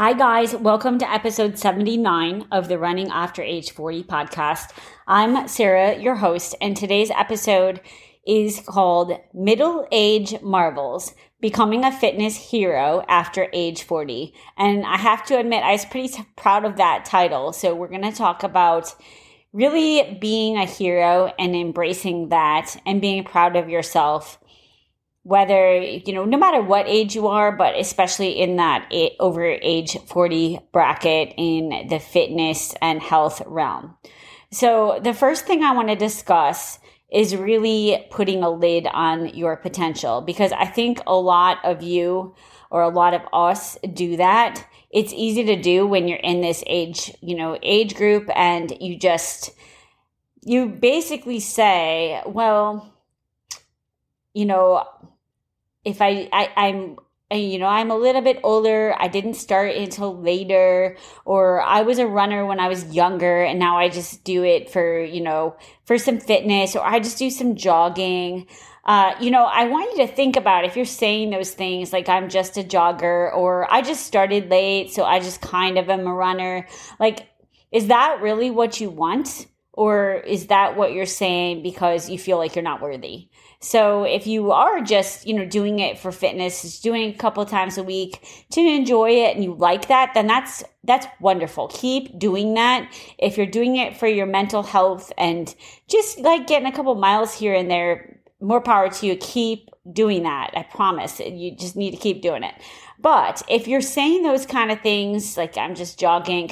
Hi, guys. Welcome to episode 79 of the Running After Age 40 podcast. I'm Sarah, your host, and today's episode is called Middle Age Marvels Becoming a Fitness Hero After Age 40. And I have to admit, I was pretty proud of that title. So we're going to talk about really being a hero and embracing that and being proud of yourself whether you know no matter what age you are but especially in that over age 40 bracket in the fitness and health realm. So the first thing i want to discuss is really putting a lid on your potential because i think a lot of you or a lot of us do that. It's easy to do when you're in this age you know age group and you just you basically say well you know if I, I I'm you know, I'm a little bit older. I didn't start until later, or I was a runner when I was younger, and now I just do it for, you know, for some fitness, or I just do some jogging. Uh, you know, I want you to think about if you're saying those things like I'm just a jogger, or I just started late, so I just kind of am a runner. Like, is that really what you want? Or is that what you're saying because you feel like you're not worthy? So if you are just, you know, doing it for fitness, just doing it a couple times a week to enjoy it and you like that, then that's that's wonderful. Keep doing that. If you're doing it for your mental health and just like getting a couple miles here and there, more power to you. Keep doing that. I promise. You just need to keep doing it. But if you're saying those kind of things, like I'm just jogging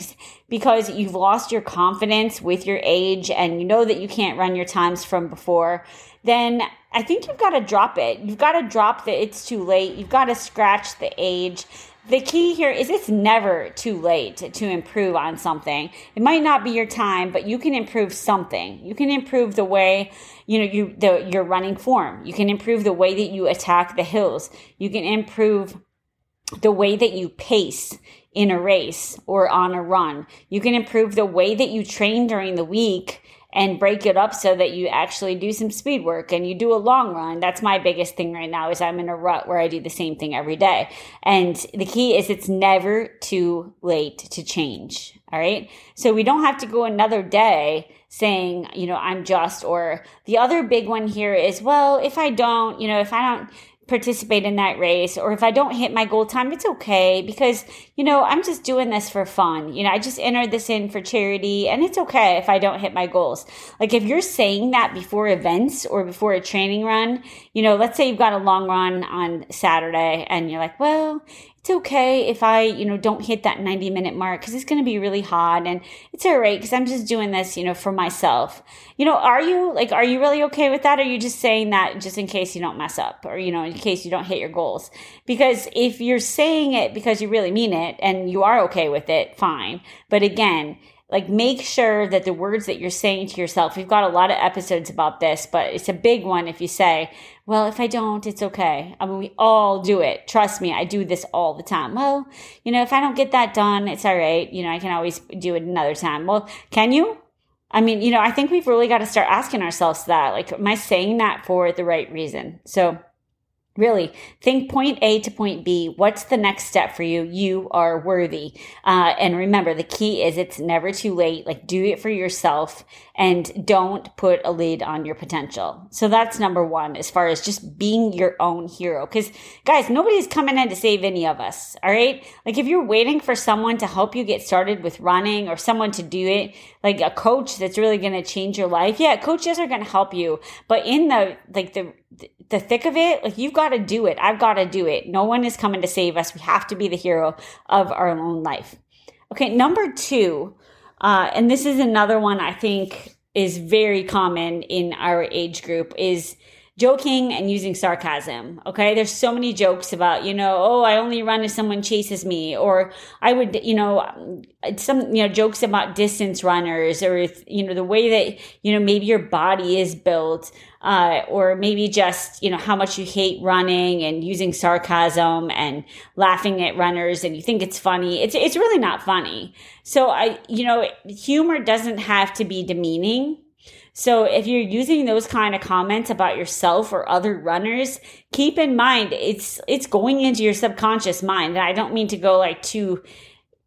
because you've lost your confidence with your age and you know that you can't run your times from before, then I think you've got to drop it. You've got to drop that it's too late. You've got to scratch the age. The key here is it's never too late to, improve on something. It might not be your time, but you can improve something. You can improve the way you know you the your running form. You can improve the way that you attack the hills. You can improve the way that you pace in a race or on a run. You can improve the way that you train during the week and break it up so that you actually do some speed work and you do a long run. That's my biggest thing right now is I'm in a rut where I do the same thing every day. And the key is it's never too late to change. All right. So we don't have to go another day saying, you know, I'm just, or the other big one here is, well, if I don't, you know, if I don't participate in that race or if I don't hit my goal time, it's okay because, you know, I'm just doing this for fun. You know, I just entered this in for charity and it's okay if I don't hit my goals. Like if you're saying that before events or before a training run, you know, let's say you've got a long run on Saturday and you're like, well, it's okay if I, you know, don't hit that 90 minute mark because it's going to be really hot and it's all right because I'm just doing this, you know, for myself. You know, are you like, are you really okay with that? Or are you just saying that just in case you don't mess up or, you know, in case you don't hit your goals? Because if you're saying it because you really mean it and you are okay with it, fine. But again, like make sure that the words that you're saying to yourself we've got a lot of episodes about this but it's a big one if you say well if i don't it's okay. I mean we all do it. Trust me i do this all the time. Well you know if i don't get that done it's all right. You know i can always do it another time. Well can you? I mean you know i think we've really got to start asking ourselves that. Like am i saying that for the right reason? So Really, think point A to point B. What's the next step for you? You are worthy. Uh, and remember, the key is it's never too late. Like, do it for yourself and don't put a lid on your potential. So that's number one as far as just being your own hero. Cause guys, nobody's coming in to save any of us. All right. Like, if you're waiting for someone to help you get started with running or someone to do it, like a coach that's really going to change your life, yeah, coaches are going to help you. But in the, like, the, the thick of it, like you've got to do it. I've got to do it. No one is coming to save us. We have to be the hero of our own life. Okay, number two, uh, and this is another one I think is very common in our age group is joking and using sarcasm. Okay. There's so many jokes about, you know, oh, I only run if someone chases me, or I would, you know, some, you know, jokes about distance runners or, you know, the way that, you know, maybe your body is built, uh, or maybe just, you know, how much you hate running and using sarcasm and laughing at runners and you think it's funny. It's, it's really not funny. So I, you know, humor doesn't have to be demeaning so if you're using those kind of comments about yourself or other runners, keep in mind it's it's going into your subconscious mind. And I don't mean to go like too,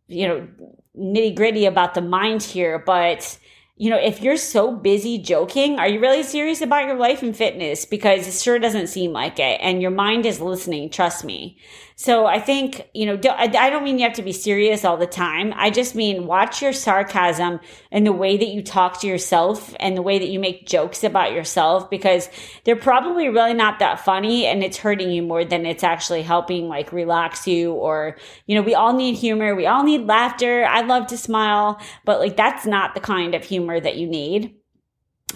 you know, nitty gritty about the mind here, but you know, if you're so busy joking, are you really serious about your life and fitness? Because it sure doesn't seem like it. And your mind is listening, trust me. So I think, you know, I don't mean you have to be serious all the time. I just mean watch your sarcasm and the way that you talk to yourself and the way that you make jokes about yourself because they're probably really not that funny and it's hurting you more than it's actually helping like relax you or, you know, we all need humor. We all need laughter. I love to smile, but like that's not the kind of humor that you need.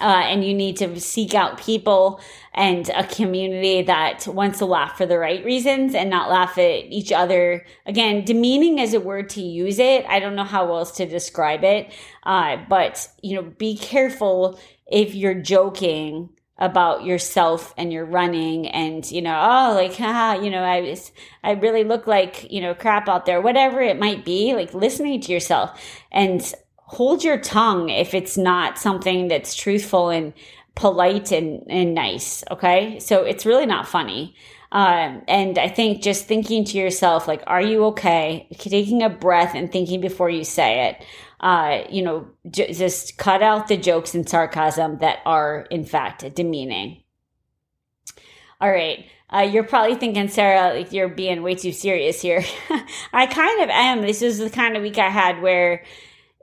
Uh, and you need to seek out people and a community that wants to laugh for the right reasons and not laugh at each other. Again, demeaning is a word to use it. I don't know how else to describe it. Uh, but, you know, be careful if you're joking about yourself and your running and you know oh like haha you know i i really look like you know crap out there whatever it might be like listening to yourself and hold your tongue if it's not something that's truthful and polite and, and nice. Okay. So it's really not funny. Um, and I think just thinking to yourself, like, are you okay? Taking a breath and thinking before you say it. Uh, you know, j- just cut out the jokes and sarcasm that are, in fact, demeaning. All right. Uh, you're probably thinking, Sarah, like you're being way too serious here. I kind of am. This is the kind of week I had where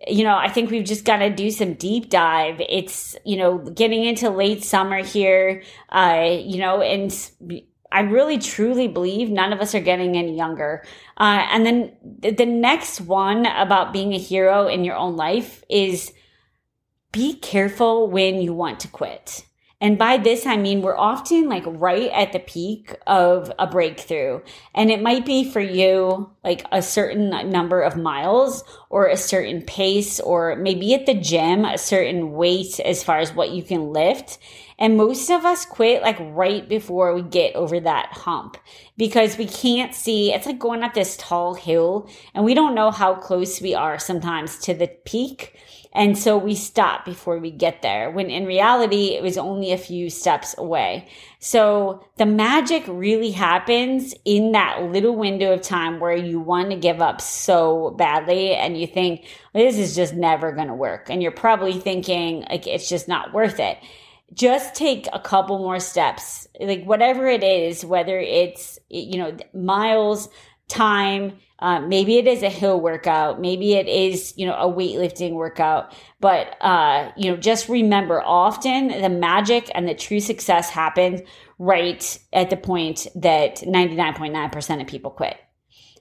you know, I think we've just got to do some deep dive. It's, you know, getting into late summer here, uh, you know, and I really truly believe none of us are getting any younger. Uh, and then the next one about being a hero in your own life is be careful when you want to quit. And by this, I mean we're often like right at the peak of a breakthrough. And it might be for you like a certain number of miles or a certain pace, or maybe at the gym, a certain weight as far as what you can lift. And most of us quit like right before we get over that hump because we can't see. It's like going up this tall hill and we don't know how close we are sometimes to the peak. And so we stop before we get there when in reality, it was only a few steps away. So the magic really happens in that little window of time where you want to give up so badly and you think, this is just never going to work. And you're probably thinking like, it's just not worth it. Just take a couple more steps, like whatever it is, whether it's, you know, miles, time, uh, maybe it is a hill workout. Maybe it is, you know, a weightlifting workout. But, uh, you know, just remember often the magic and the true success happens right at the point that 99.9% of people quit.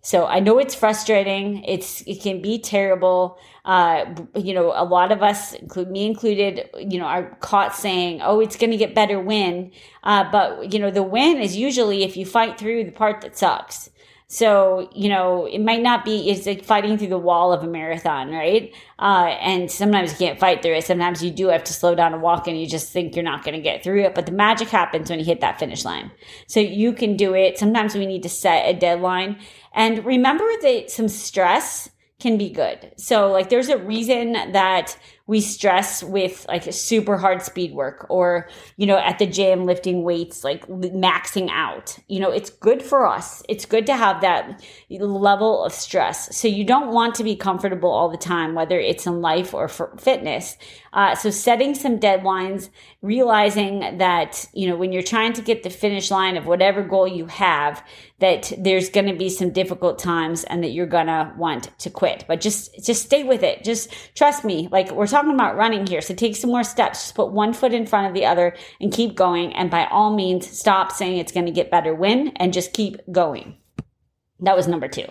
So I know it's frustrating. It's, it can be terrible. Uh, you know, a lot of us, include me included, you know, are caught saying, "Oh, it's going to get better when," uh, but you know, the win is usually if you fight through the part that sucks. So, you know, it might not be, it's like fighting through the wall of a marathon, right? Uh, and sometimes you can't fight through it. Sometimes you do have to slow down and walk and you just think you're not going to get through it. But the magic happens when you hit that finish line. So you can do it. Sometimes we need to set a deadline. And remember that some stress can be good. So like there's a reason that we stress with like a super hard speed work or, you know, at the gym lifting weights, like maxing out. You know, it's good for us. It's good to have that level of stress. So you don't want to be comfortable all the time, whether it's in life or for fitness. Uh, so setting some deadlines, realizing that, you know, when you're trying to get the finish line of whatever goal you have, that there's going to be some difficult times and that you're going to want to quit, but just, just stay with it. Just trust me. Like we're talking about running here. So take some more steps. Just put one foot in front of the other and keep going. And by all means, stop saying it's going to get better when and just keep going. That was number two.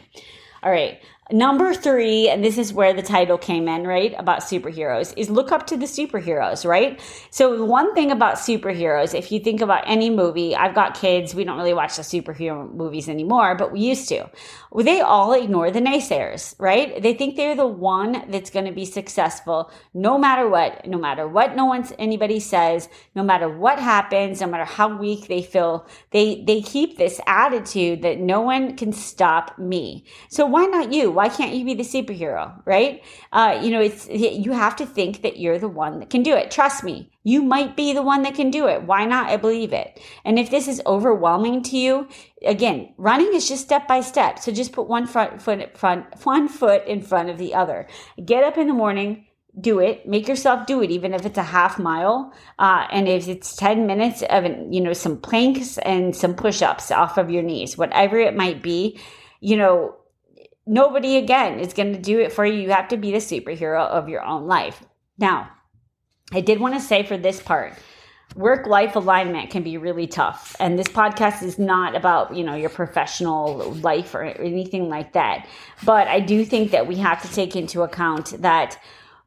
All right. Number three, and this is where the title came in, right? About superheroes, is look up to the superheroes, right? So, one thing about superheroes, if you think about any movie, I've got kids, we don't really watch the superhero movies anymore, but we used to. They all ignore the naysayers, right? They think they're the one that's going to be successful no matter what, no matter what no one, anybody says, no matter what happens, no matter how weak they feel. They, they keep this attitude that no one can stop me. So, why not you? Why can't you be the superhero, right? Uh, you know, it's you have to think that you're the one that can do it. Trust me, you might be the one that can do it. Why not? I believe it. And if this is overwhelming to you, again, running is just step by step. So just put one front foot front one foot in front of the other. Get up in the morning do it make yourself do it even if it's a half mile uh, and if it's 10 minutes of you know some planks and some push-ups off of your knees whatever it might be you know nobody again is going to do it for you. You have to be the superhero of your own life. Now, I did want to say for this part, work life alignment can be really tough. And this podcast is not about, you know, your professional life or anything like that. But I do think that we have to take into account that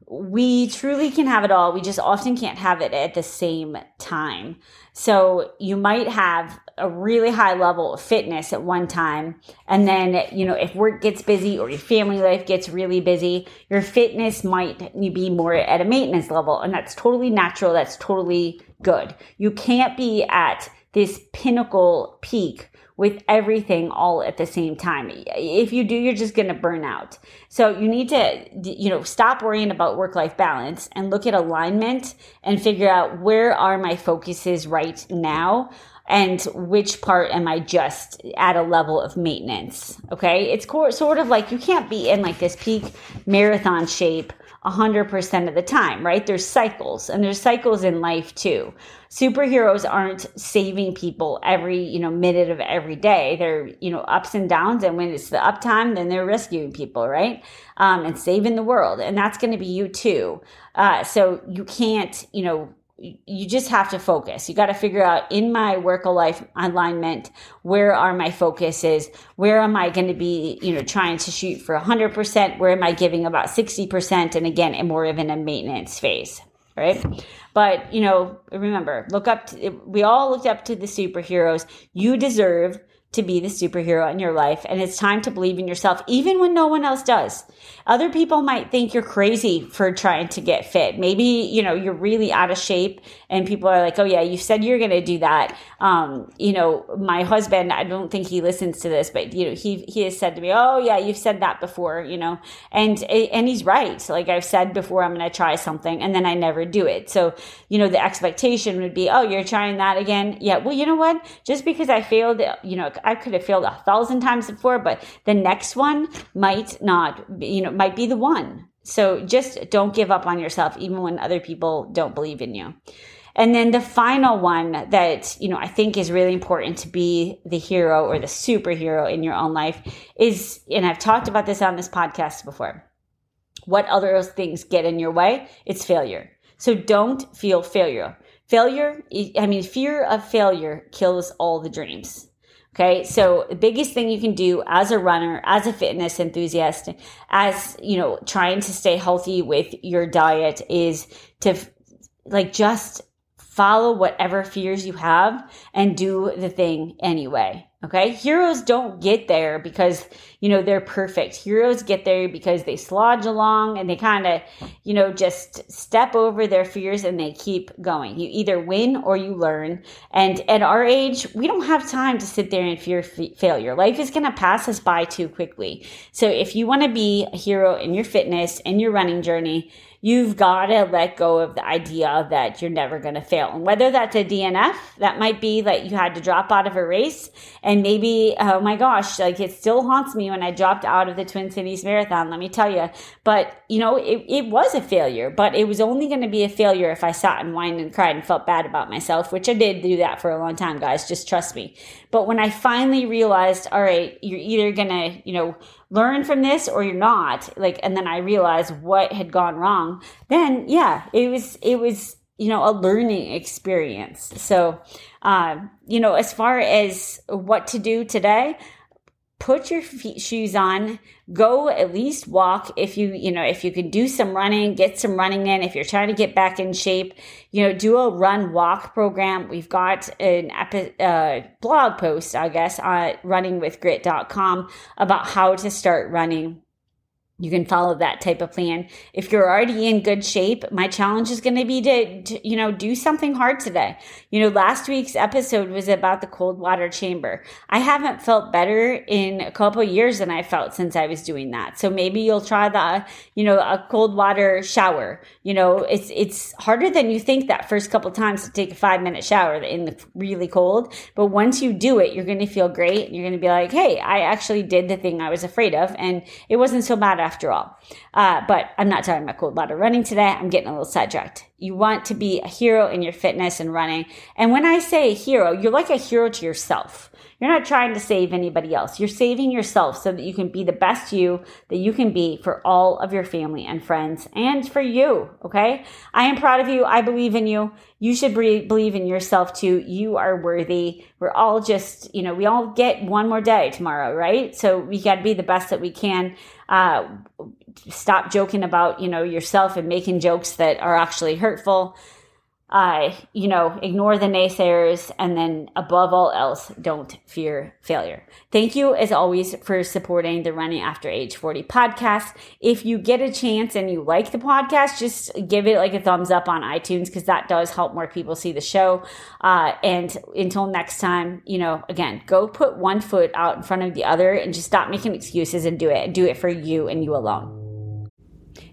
we truly can have it all. We just often can't have it at the same time. So you might have a really high level of fitness at one time. And then, you know, if work gets busy or your family life gets really busy, your fitness might be more at a maintenance level. And that's totally natural. That's totally good. You can't be at this pinnacle peak with everything all at the same time. If you do, you're just going to burn out. So you need to, you know, stop worrying about work life balance and look at alignment and figure out where are my focuses right now and which part am I just at a level of maintenance. Okay. It's sort of like you can't be in like this peak marathon shape 100% of the time, right? There's cycles and there's cycles in life too. Superheroes aren't saving people every, you know, minute of every day. They're, you know, ups and downs. And when it's the up time, then they're rescuing people, right? Um, and saving the world. And that's going to be you too. Uh, so you can't, you know, you just have to focus. You got to figure out in my work life alignment, where are my focuses? Where am I going to be, you know, trying to shoot for 100%? Where am I giving about 60%? And again, more of in a maintenance phase, right? But, you know, remember, look up, to, we all looked up to the superheroes. You deserve to be the superhero in your life. And it's time to believe in yourself, even when no one else does. Other people might think you're crazy for trying to get fit. Maybe, you know, you're really out of shape and people are like, oh yeah, you said you're going to do that. Um, you know, my husband, I don't think he listens to this, but you know, he, he has said to me, oh yeah, you've said that before, you know, and, and he's right. Like I've said before, I'm going to try something and then I never do it. So, you know, the expectation would be, oh, you're trying that again. Yeah. Well, you know what? Just because I failed, you know, I could have failed a thousand times before, but the next one might not, be, you know, might be the one. So just don't give up on yourself, even when other people don't believe in you. And then the final one that, you know, I think is really important to be the hero or the superhero in your own life is, and I've talked about this on this podcast before. What other things get in your way? It's failure. So don't feel failure. Failure, I mean, fear of failure kills all the dreams. Okay. So the biggest thing you can do as a runner, as a fitness enthusiast, as, you know, trying to stay healthy with your diet is to like just follow whatever fears you have and do the thing anyway. Okay. Heroes don't get there because, you know, they're perfect. Heroes get there because they slodge along and they kind of, you know, just step over their fears and they keep going. You either win or you learn. And at our age, we don't have time to sit there and fear f- failure. Life is going to pass us by too quickly. So if you want to be a hero in your fitness and your running journey, you've got to let go of the idea that you're never going to fail. And whether that's a DNF, that might be that you had to drop out of a race and maybe, oh my gosh, like it still haunts me when I dropped out of the Twin Cities Marathon, let me tell you. But, you know, it, it was a failure, but it was only going to be a failure if I sat and whined and cried and felt bad about myself, which I did do that for a long time, guys. Just trust me. But when I finally realized, all right, you're either going to, you know, learn from this or you're not, like, and then I realized what had gone wrong, then yeah, it was, it was, you know, a learning experience. So, uh, you know, as far as what to do today, put your feet, shoes on go at least walk if you you know if you can do some running get some running in if you're trying to get back in shape you know do a run walk program. We've got an epi- uh, blog post i guess on runningwithgrit.com about how to start running you can follow that type of plan. If you're already in good shape, my challenge is going to be to, to, you know, do something hard today. You know, last week's episode was about the cold water chamber. I haven't felt better in a couple years than I felt since I was doing that. So maybe you'll try the, you know, a cold water shower. You know, it's, it's harder than you think that first couple times to take a five minute shower in the really cold. But once you do it, you're going to feel great. You're going to be like, Hey, I actually did the thing I was afraid of and it wasn't so bad after all. Uh, but I'm not talking about cold water running today. I'm getting a little sidetracked. You want to be a hero in your fitness and running. And when I say hero, you're like a hero to yourself. You're not trying to save anybody else. You're saving yourself so that you can be the best you that you can be for all of your family and friends and for you. Okay. I am proud of you. I believe in you. You should believe in yourself too. You are worthy. We're all just, you know, we all get one more day tomorrow, right? So we got to be the best that we can. Uh, stop joking about, you know, yourself and making jokes that are actually hurtful uh, you know, ignore the naysayers, and then above all else, don't fear failure. Thank you, as always, for supporting the Running After Age 40 podcast. If you get a chance and you like the podcast, just give it like a thumbs up on iTunes because that does help more people see the show. Uh, and until next time, you know, again, go put one foot out in front of the other and just stop making excuses and do it do it for you and you alone.